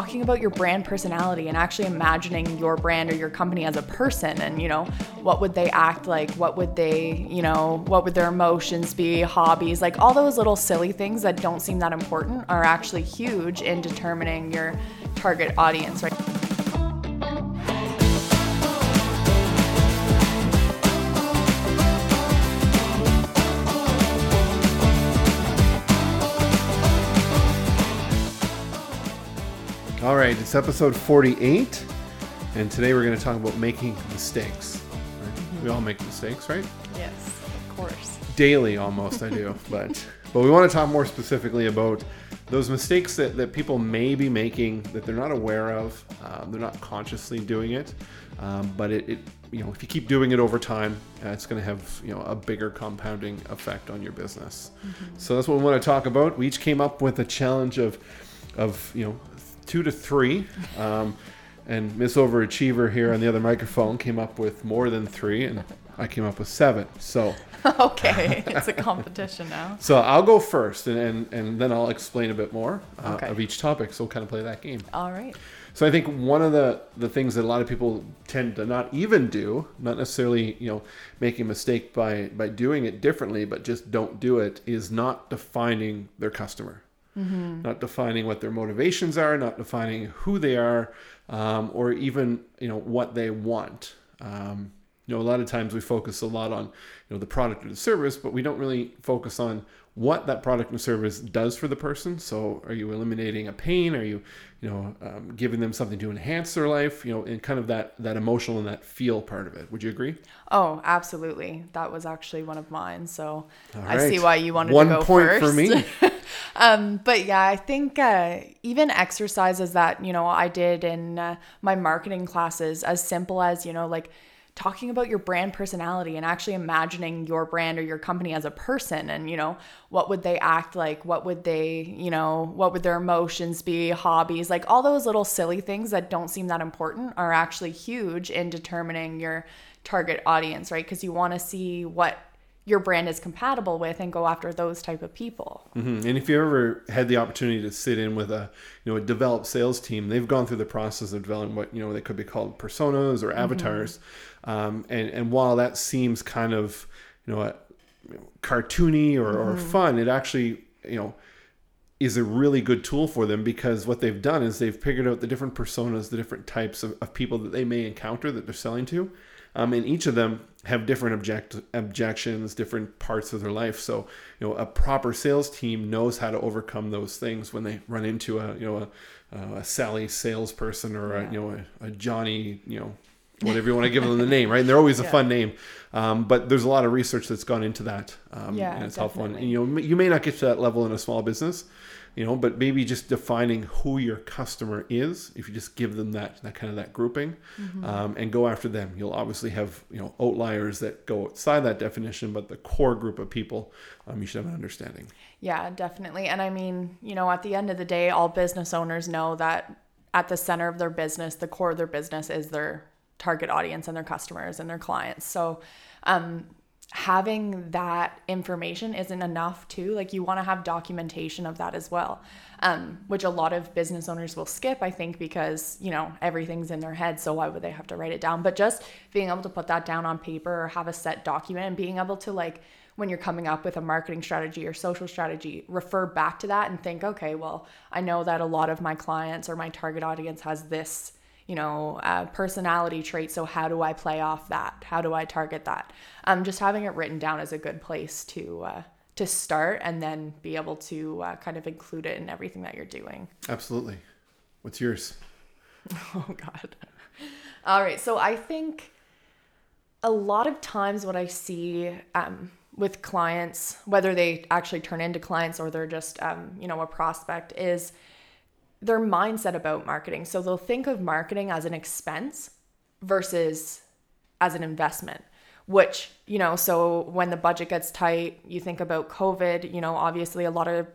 Talking about your brand personality and actually imagining your brand or your company as a person and you know what would they act like? What would they you know what would their emotions be hobbies? Like all those little silly things that don't seem that important are actually huge in determining your target audience right right, it's episode 48, and today we're going to talk about making mistakes. Right? We all make mistakes, right? yes of course Daily, almost, I do. but but we want to talk more specifically about those mistakes that, that people may be making that they're not aware of. Um, they're not consciously doing it, um, but it, it, you know, if you keep doing it over time, uh, it's going to have you know a bigger compounding effect on your business. So that's what we want to talk about. We each came up with a challenge of of you know two to three. Um, and Miss Overachiever here on the other microphone came up with more than three, and I came up with seven. So, okay it's a competition now so I'll go first, and and, and then I'll explain a bit more uh, Okay. of each topic. So we'll kind of play that game. all right So I think one of the the things that a lot of people tend to not even do, not necessarily you know making a mistake by by doing it differently, but just don't do it, is not defining their customer, not defining what their motivations are, not defining who they are, um, or even you know what they want. Um, you know, a lot of times we focus a lot on you know the product or the service, but we don't really focus on what that product and service does for the person. So, are you eliminating a pain? Are you, you know, um, giving them something to enhance their life? You know, and kind of that that emotional and that feel part of it. Would you agree? Oh, absolutely. That was actually one of mine. So All I see why you wanted One to go point first. for me. um, but yeah, I think uh, even exercises that you know I did in uh, my marketing classes, as simple as you know like talking about your brand personality and actually imagining your brand or your company as a person and you know what would they act like? What would they you know what would their emotions be hobbies? Like all those little silly things that don't seem that important are actually huge in determining your target audience right? Because you want to see what your brand is compatible with and go after those type of people Mhm. And if you ever had the opportunity to sit in with a you know a developed sales team, they've gone through the process of developing what you know they could be called personas or avatars. Um, and and while that seems kind of you know, a, you know, cartoony or, or fun, it actually you know is a really good tool for them because what they've done is they've figured out the different personas, the different types of, of people that they may encounter that they're selling to. Um, and each of them have different object objections, different parts of their life. So, you know, a proper sales team knows how to overcome those things when they run into a, you know, a, a Sally salesperson or a, you know, a, a Johnny, you know, whatever you want to give them the name, right? And they're always a Yeah. fun name. Um, but there's a lot of research that's gone into that. Um, Yeah, and it's helpful. And, you know, you may not get to that level in a small business, you know, but maybe just defining who your customer is. If you just give them that, that kind of that grouping, Mm-hmm. um, and go after them, you'll obviously have you know outliers that go outside that definition, but the core group of people, um, you should have an understanding. Yeah, definitely. And I mean, you know, at the end of the day, all business owners know that at the center of their business, the core of their business is their target audience and their customers and their clients. So, um, having that information isn't enough too like you want to have documentation of that as well um, which a lot of business owners will skip i think because you know everything's in their head so why would they have to write it down but just being able to put that down on paper or have a set document and being able to like when you're coming up with a marketing strategy or social strategy refer back to that and think okay well i know that a lot of my clients or my target audience has this you know, uh, personality trait. So how do I play off that? How do I target that? Um, just having it written down is a good place to uh, to start, and then be able to uh, kind of include it in everything that you're doing. Absolutely. What's yours? Oh God. All right. So I think a lot of times what I see um, with clients, whether they actually turn into clients or they're just um, you know a prospect, is their mindset about marketing. So they'll think of marketing as an expense versus as an investment which you know so when the budget gets tight you think about covid you know obviously a lot of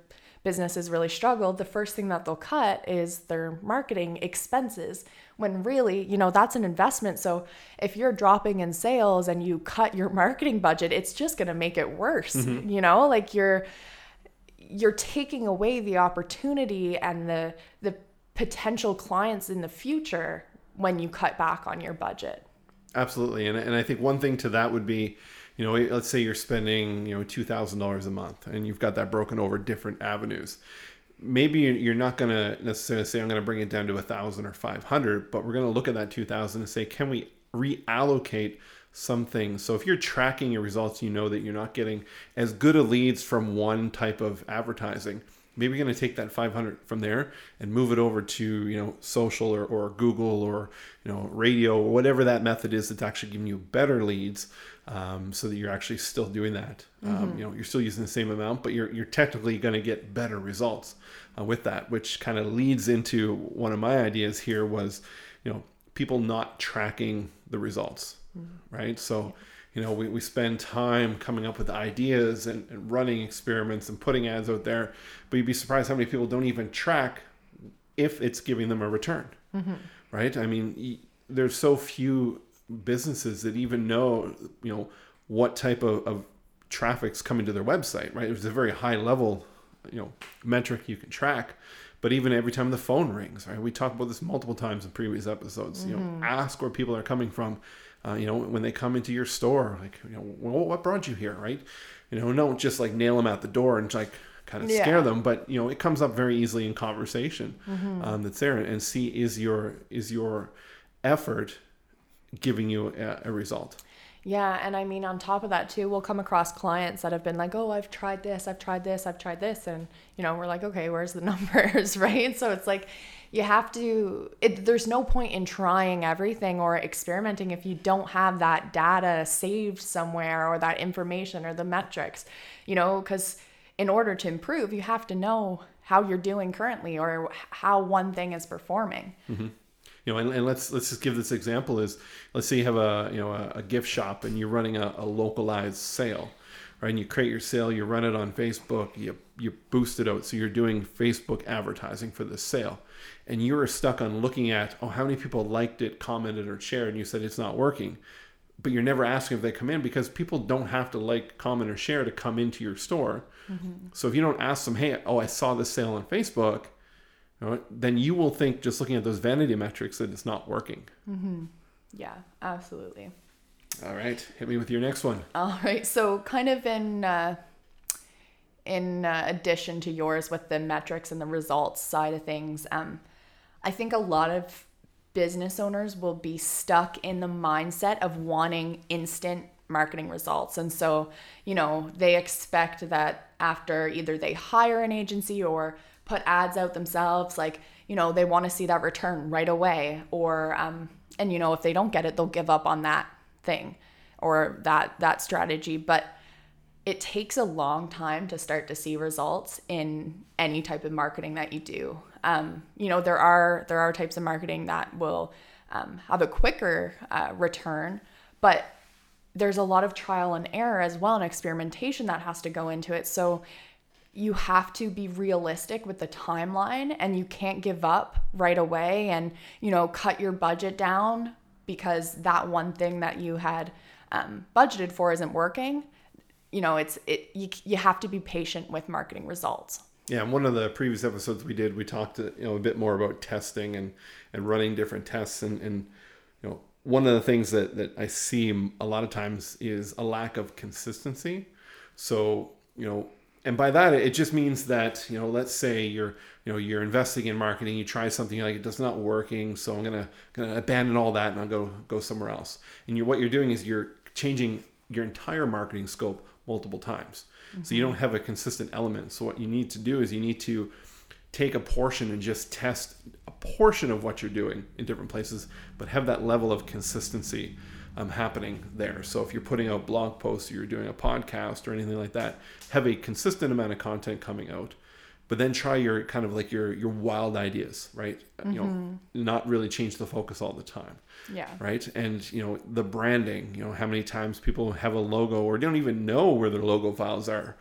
businesses really struggled the first thing that they'll cut is their marketing expenses when really you know that's an investment so if you're dropping in sales and you cut your marketing budget it's just going to make it worse mm-hmm. you know like you're you're taking away the opportunity and the the potential clients in the future when you cut back on your budget Absolutely, and and I think one thing to that would be, you know, let's say you're spending you know two thousand dollars a month, and you've got that broken over different avenues. Maybe you're not going to necessarily say I'm going to bring it down to a thousand or five hundred, but we're going to look at that two thousand and say, can we reallocate some things? So if you're tracking your results, you know that you're not getting as good a leads from one type of advertising maybe you're going to take that 500 from there and move it over to you know social or, or google or you know radio or whatever that method is that's actually giving you better leads um, so that you're actually still doing that um, mm-hmm. you know you're still using the same amount but you're, you're technically going to get better results uh, with that which kind of leads into one of my ideas here was you know people not tracking the results mm-hmm. right so you know we, we spend time coming up with ideas and, and, running experiments and putting ads out there but you'd be surprised how many people don't even track if it's giving them a return mm-hmm. right i mean there's so few businesses that even know you know what type of, of traffic's coming to their website right it's a very high level you know metric you can track but even every time the phone rings right we talked about this multiple times in previous episodes mm-hmm. you know mm-hmm. ask where people are coming from uh, you know, when they come into your store, like, you know, well, what brought you here, right? You know, don't just like nail them at the door and like kind of yeah. scare them, but you know, it comes up very easily in conversation mm-hmm. um, that's there, and see is your is your effort giving you a, a result. Yeah, and I mean, on top of that too, we'll come across clients that have been like, "Oh, I've tried this, I've tried this, I've tried this," and you know, we're like, "Okay, where's the numbers?" right? So it's like you have to it, there's no point in trying everything or experimenting if you don't have that data saved somewhere or that information or the metrics you know because in order to improve you have to know how you're doing currently or how one thing is performing mm-hmm. You know and, and, let's let's just give this example is let's say you have a you know a, a gift shop and you're running a, a localized sale right? And you create your sale, you run it on Facebook, you you boost it out, so you're doing Facebook advertising for the sale, and you were stuck on looking at oh how many people liked it, commented, or shared, and you said it's not working, but you're never asking if they come in because people don't have to like, comment, or share to come into your store. Mm-hmm. So if you don't ask them, hey, oh I saw this sale on Facebook, then you will think just looking at those vanity metrics that it's not working. Mm-hmm. Yeah, absolutely. All right, hit me with your next one. All right, so kind of in uh, in uh, addition to yours with the metrics and the results side of things, um, I think a lot of business owners will be stuck in the mindset of wanting instant marketing results. And so, you know, they expect that after either they hire an agency or put ads out themselves, like, you know, they want to see that return right away. Or, um, and, you know, if they don't get it, they'll give up on that thing or that that strategy but it takes a long time to start to see results in any type of marketing that you do um, you know there are there are types of marketing that will um, have a quicker uh, return but there's a lot of trial and error as well and experimentation that has to go into it so you have to be realistic with the timeline and you can't give up right away and you know cut your budget down because that one thing that you had um, budgeted for isn't working. You know it's it you, you have to be patient with marketing results. Yeah In one of the previous episodes we did we talked you know a bit more about testing and and running different tests and and you know one of the things that that i see a lot of times is a lack of consistency. So you know and by that it just means that you know let's say you're you know you're investing in marketing you try something like it does not working so i'm gonna gonna abandon all that and i'll go go somewhere else. And you're what you're doing is you're changing your entire marketing scope multiple times. Mm-hmm. so you don't have a consistent element. So what you need to do is you need to take a portion and just test a portion of what you're doing in different places, but have that level of consistency um, happening there. So if you're putting out blog posts, or you're doing a podcast or anything like that, have a consistent amount of content coming out. But then try your kind of like your your wild ideas, right? Mm-hmm. You know, not really change the focus all the time. Yeah. Right. And you know the branding. You know how many times people have a logo or don't even know where their logo files are.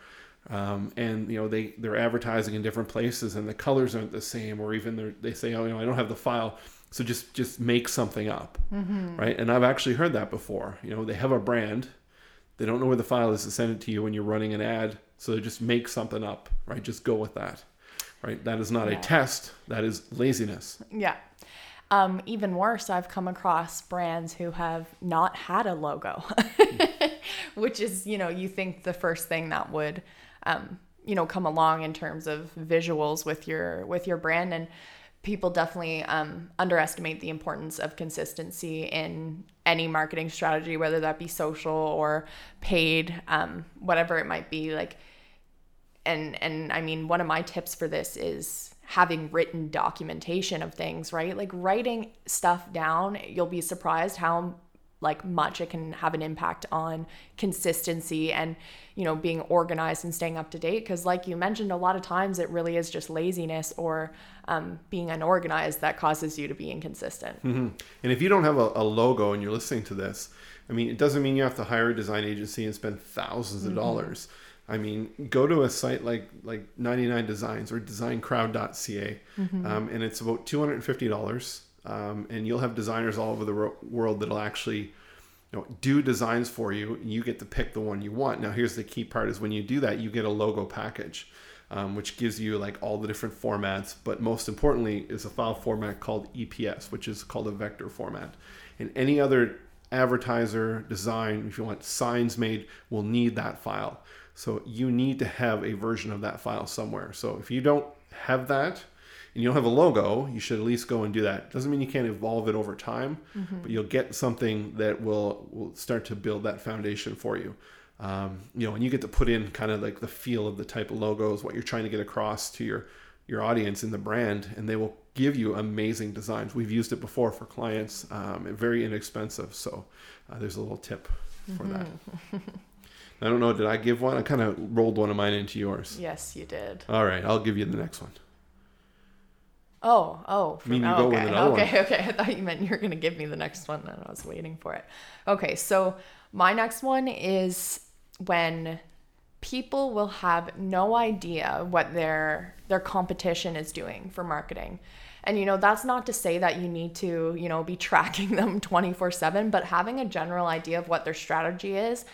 Um, and you know they they're advertising in different places and the colors aren't the same or even they say oh you know I don't have the file so just just make something up, mm-hmm. right? And I've actually heard that before. You know, they have a brand, they don't know where the file is to send it to you when you're running an ad, so they just make something up, right? Just go with that, right? That is not yeah. a test. That is laziness. Yeah. Um, even worse, I've come across brands who have not had a logo, which is, you know, you think the first thing that would, um, you know, come along in terms of visuals with your with your brand and people definitely um, underestimate the importance of consistency in any marketing strategy, whether that be social or paid, um, whatever it might be. Like, and and I mean, one of my tips for this is having written documentation of things, right? Like writing stuff down. You'll be surprised how like much it can have an impact on consistency and you know being organized and staying up to date because like you mentioned a lot of times it really is just laziness or um, being unorganized that causes you to be inconsistent mm-hmm. and if you don't have a, a, logo and you're listening to this i mean it doesn't mean you have to hire a design agency and spend thousands of mm-hmm. dollars I mean, go to a site like like 99 Designs or designcrowd.ca, mm-hmm. um, and it's about $250 um, and you'll have designers all over the ro- world that'll actually you know, do designs for you. You get to pick the one you want. Now, here's the key part: is when you do that, you get a logo package, um, which gives you like all the different formats. But most importantly, is a file format called EPS, which is called a vector format. And any other advertiser design, if you want signs made, will need that file. So you need to have a version of that file somewhere. So if you don't have that, and you don't have a logo, you should at least go and do that. Doesn't mean you can't evolve it over time, mm-hmm. but you'll get something that will will start to build that foundation for you. Um, you know, and you get to put in kind of like the feel of the type of logos, what you're trying to get across to your your audience in the brand, and they will give you amazing designs. We've used it before for clients, um, very inexpensive. So uh, there's a little tip for mm-hmm. that. I don't know. Did I give one? I kind of rolled one of mine into yours. Yes, you did. All right, I'll give you the next one. Oh, oh. I mean, you oh, go okay. with another okay, one. okay. I thought you meant you were going to give me the next one, and I was waiting for it. Okay, so my next one is when people will have no idea what their their competition is doing for marketing. And you know, that's not to say that you need to, you know, be tracking them 24/7, but having a general idea of what their strategy is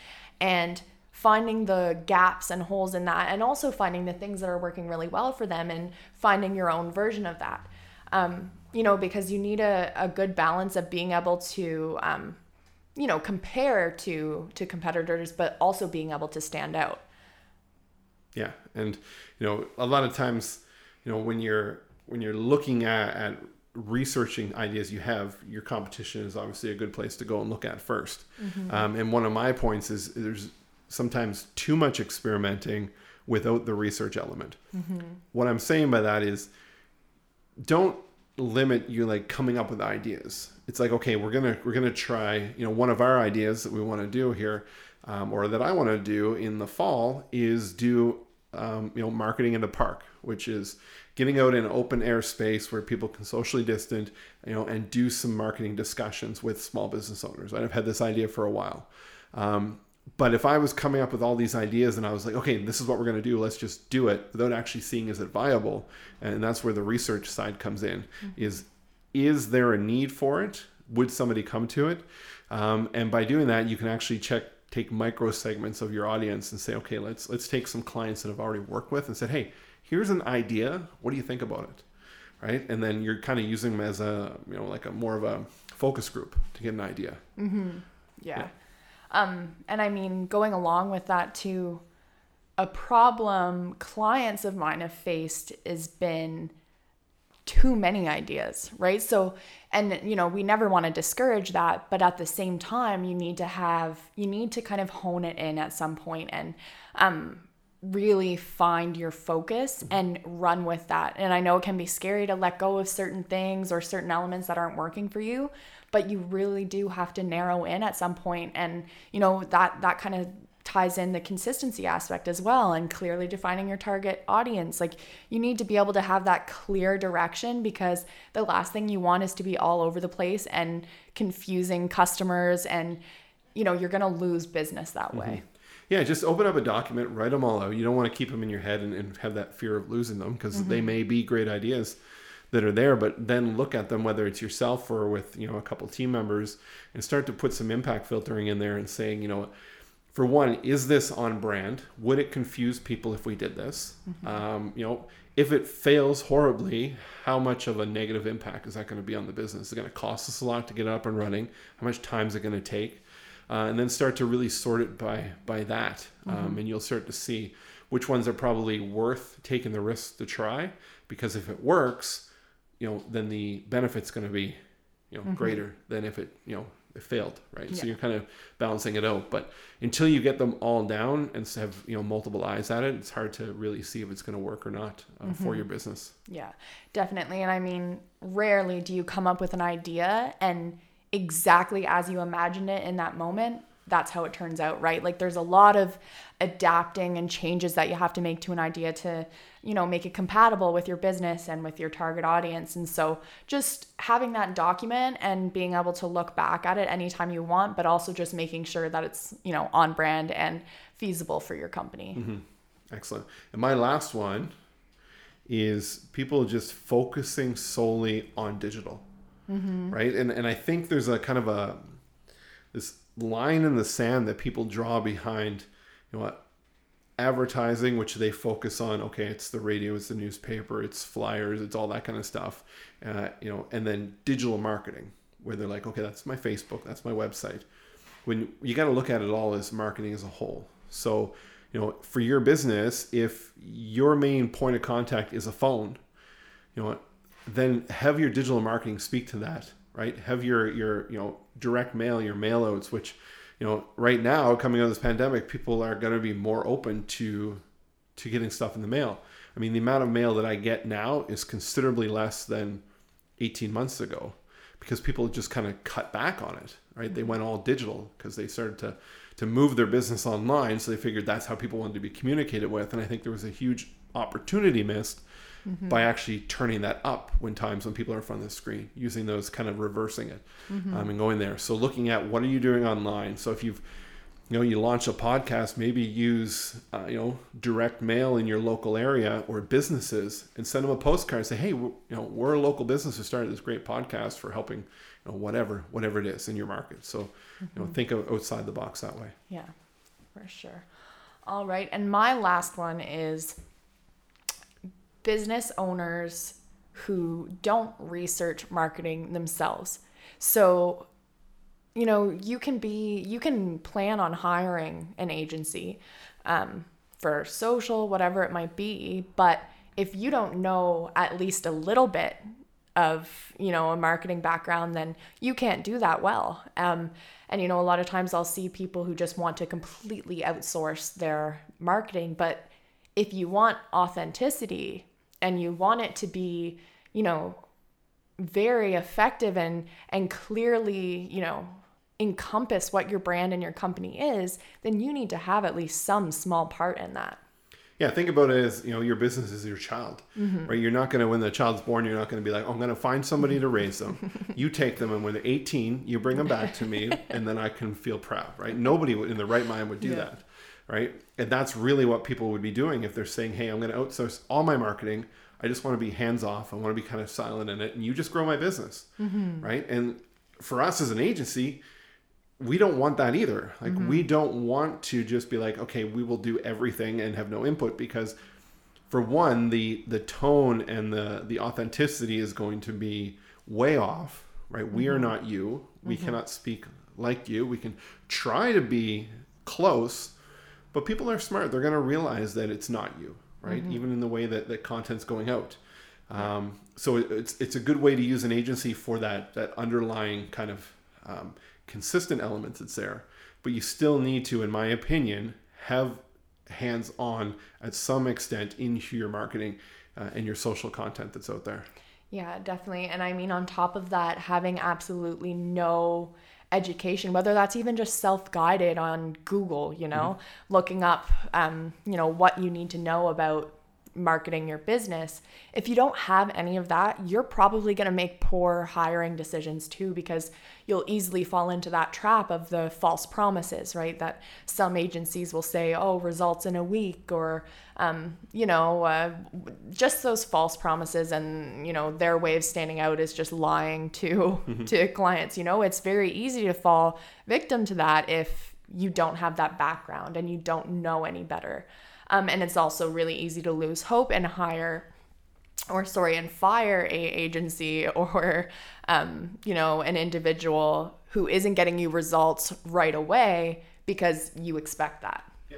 and finding the gaps and holes in that and also finding the things that are working really well for them and finding your own version of that. Um, you know because you need a, a good balance of being able to um, you know compare to to competitors but also being able to stand out. Yeah and you know a lot of times you know when you're when you're looking at, at researching ideas you have, your competition is obviously a good place to go and look at 1st mm-hmm. um, and one of my points is there's sometimes too much experimenting without the research element. Mm-hmm. What I'm saying by that is don't limit you like coming up with ideas. It's like okay, we're gonna we're gonna try. You know, one of our ideas that we want to do here, um, or that I want to do in the fall, is do um, you know marketing in the park, which is getting out in open air space where people can socially distant, you know, and do some marketing discussions with small business owners. I've had this idea for a while. Um, but if I was coming up with all these ideas and I was like, okay, this is what we're going to do, let's just do it without actually seeing is it viable, and that's where the research side comes in. Mm-hmm. Is is there a need for it? Would somebody come to it? Um, and by doing that, you can actually check take micro segments of your audience and say, okay, let's let's take some clients that have already worked with and said, hey, here's an idea. What do you think about it? Right, and then you're kind of using them as a you know like a more of a focus group to get an idea. Mm-hmm. yeah. yeah. Um, and I mean, going along with that too, a problem clients of mine have faced has been too many ideas, right? So, and you know, we never want to discourage that, but at the same time, you need to have, you need to kind of hone it in at some point and, um, really find your focus and run with that. And I know it can be scary to let go of certain things or certain elements that aren't working for you, but you really do have to narrow in at some point and you know that that kind of ties in the consistency aspect as well and clearly defining your target audience. Like you need to be able to have that clear direction because the last thing you want is to be all over the place and confusing customers and you know, you're going to lose business that way. Mm-hmm. Yeah, just open up a document, write them all out. You don't want to keep them in your head and, and have that fear of losing them because mm-hmm. they may be great ideas that are there, but then look at them, whether it's yourself or with, you know, a couple team members and start to put some impact filtering in there and saying, you know, for one, is this on brand? Would it confuse people if we did this? Mm-hmm. Um, you know, if it fails horribly, how much of a negative impact is that going to be on the business? Is it going to cost us a lot to get up and running? How much time is it going to take? Uh, and then start to really sort it by by that, um, mm-hmm. and you'll start to see which ones are probably worth taking the risk to try. Because if it works, you know, then the benefit's going to be, you know, mm-hmm. greater than if it, you know, it failed, right? Yeah. So you're kind of balancing it out. But until you get them all down and have you know multiple eyes at it, it's hard to really see if it's going to work or not uh, mm-hmm. for your business. Yeah, definitely. And I mean, rarely do you come up with an idea and exactly as you imagined it in that moment that's how it turns out, right? Like there's a lot of adapting and changes that you have to make to an idea to, you know, make it compatible with your business and with your target audience. And so just having that document and being able to look back at it anytime you want, but also just making sure that it's, you know, on brand and feasible for your company. Mm-hmm. Excellent. And my last one is people just focusing solely on digital. Mm-hmm. Right. And and I think there's a kind of a this line in the sand that people draw behind, you know advertising, which they focus on. Okay, it's the radio, it's the newspaper, it's flyers, it's all that kind of stuff. Uh, you know, and then digital marketing, where they're like, okay, that's my Facebook, that's my website. When you got to look at it all as marketing as a whole. So, you know, for your business, if your main point of contact is a phone, you know, then have your digital marketing speak to that right? Have your your you know direct mail, your mail outs, which you know right now coming out of this pandemic, people are going to be more open to to getting stuff in the mail. I mean, the amount of mail that I get now is considerably less than 18 months ago because people just kind of cut back on it, right? They mm-hmm. went all digital because they started to to move their business online, so they figured that's how people wanted to be communicated with, and I think there was a huge opportunity missed mm-hmm. by actually turning that up when times when people are in front of the screen, using those kind of reversing it mm-hmm. um, and going there. So looking at what are you doing online. So if you've you know you launch a podcast maybe use uh, you know direct mail in your local area or businesses and send them a postcard and say hey you know we're a local business who started this great podcast for helping you know whatever whatever it is in your market so mm-hmm. you know mm-hmm. think of outside the box that way yeah for sure all right and my last one is business owners who don't research marketing themselves. So, you know, you can be, you can plan on hiring an agency um, for social, whatever it might be. But if you don't know at least a little bit of, you know, a marketing background, then you can't do that well. Um, and, you know, a lot of times I'll see people who just want to completely outsource their marketing. But if you want authenticity, and you want it to be, you know, very effective and and clearly, you know, encompass what your brand and your company is, then you need to have at least some small part in that. Yeah, think about it as you know your business is your child, mm-hmm. right? You're not going to when the child's born, you're not going to be like, oh, I'm going to find somebody to raise them. you take them, and when they're 18, you bring them back to me, and then I can feel proud, right? Nobody in the right mind would do yeah. that, right? And that's really what people would be doing if they're saying, hey, I'm going to outsource all my marketing. I just want to be hands off. I want to be kind of silent in it, and you just grow my business, mm-hmm. right? And for us as an agency, we don't want that either. Like mm-hmm. we don't want to just be like, okay, we will do everything and have no input because for one, the the tone and the the authenticity is going to be way off, right? Mm-hmm. We are mm-hmm. not you. We mm-hmm. cannot speak like you. We can try to be close, but people are smart. They're going to realize that it's not you, right? Mm-hmm. Even in the way that that content's going out. Um, so it's it's a good way to use an agency for that that underlying kind of um, consistent elements that's there. But you still need to, in my opinion, have hands on at some extent into your marketing uh, and your social content that's out there. Yeah, definitely. And I mean, on top of that, having absolutely no education, whether that's even just self guided on Google, you know, mm-hmm. looking up, um, you know, what you need to know about marketing your business, if you don't have any of that, you're probably going to make poor hiring decisions too, because you'll easily fall into that trap of the false promises, right? That some agencies will say, oh, results in a week, or, um, you know, uh, just those false promises. And, you know, their way of standing out is just lying to, mm-hmm. to clients. You know, it's very easy to fall victim to that if you don't have that background and you don't know any better. Um, and it's also really easy to lose hope and hire or sorry and fire a agency or um, you know an individual who isn't getting you results right away because you expect that yeah.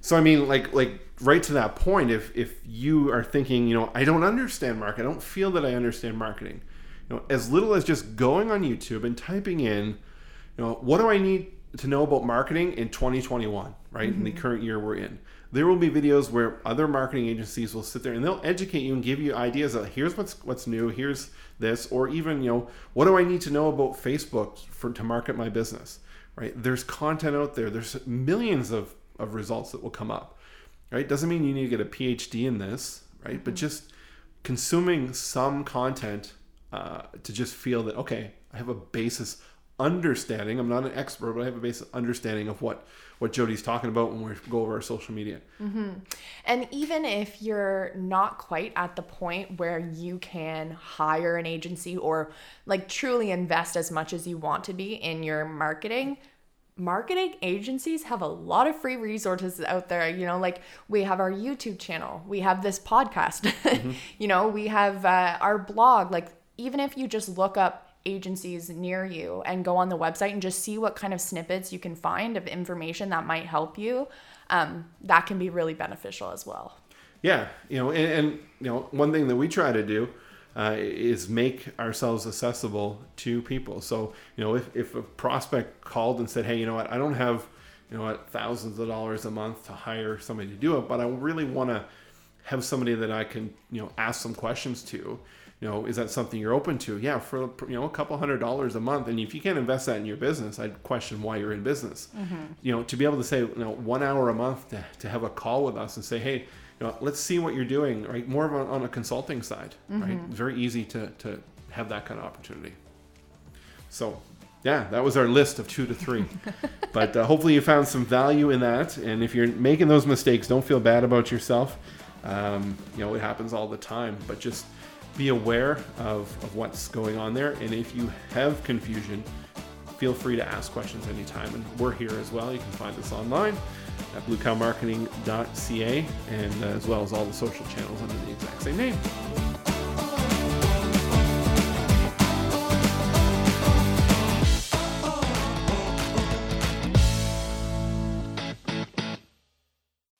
so i mean like like right to that point if if you are thinking you know i don't understand marketing i don't feel that i understand marketing you know as little as just going on youtube and typing in you know what do i need to know about marketing in 2021 right mm-hmm. in the mm-hmm. current year we're in there will be videos where other marketing agencies will sit there and they'll educate you and give you ideas of here's what's what's new, here's this, or even you know what do I need to know about Facebook for to market my business, right? There's content out there. There's millions of of results that will come up, right? Doesn't mean you need to get a PhD in this, right? Mm-hmm. But just consuming some content uh, to just feel that okay, I have a basis understanding. I'm not an expert, but I have a basic understanding of what what Jody's talking about when we go over our social media. Mm-hmm. And even if you're not quite at the point where you can hire an agency or like truly invest as much as you want to be in your marketing, marketing agencies have a lot of free resources out there you know like we have our youtube channel we have this podcast mm-hmm. you know we have uh, our blog like even if you just look up agencies near you and go on the website and just see what kind of snippets you can find of information that might help you, um, that can be really beneficial as well. Yeah, you know, and, and you know, one thing that we try to do uh, is make ourselves accessible to people. So, you know, if, if a prospect called and said, "Hey, you know what? I don't have, you know, what thousands of dollars a month to hire somebody to do it, but I really want to have somebody that I can, you know, ask some questions to." You know, is that something you're open to? Yeah, for you know a couple hundred dollars a month, and if you can't invest that in your business, I'd question why you're in business. Mm-hmm. You know, to be able to say, you know, one hour a month to, to have a call with us and say, hey, you know, let's see what you're doing, right? More of a, on a consulting side, mm-hmm. right? Very easy to to have that kind of opportunity. So yeah, that was our list of two to three. but uh, hopefully you found some value in that. And if you're making those mistakes, don't feel bad about yourself. Um, you know, it happens all the time. But just be aware of, of what's going on there. And if you have confusion, feel free to ask questions anytime. And we're here as well. You can find us online at bluecowmarketing.ca and uh, as well as all the social channels under the exact same name.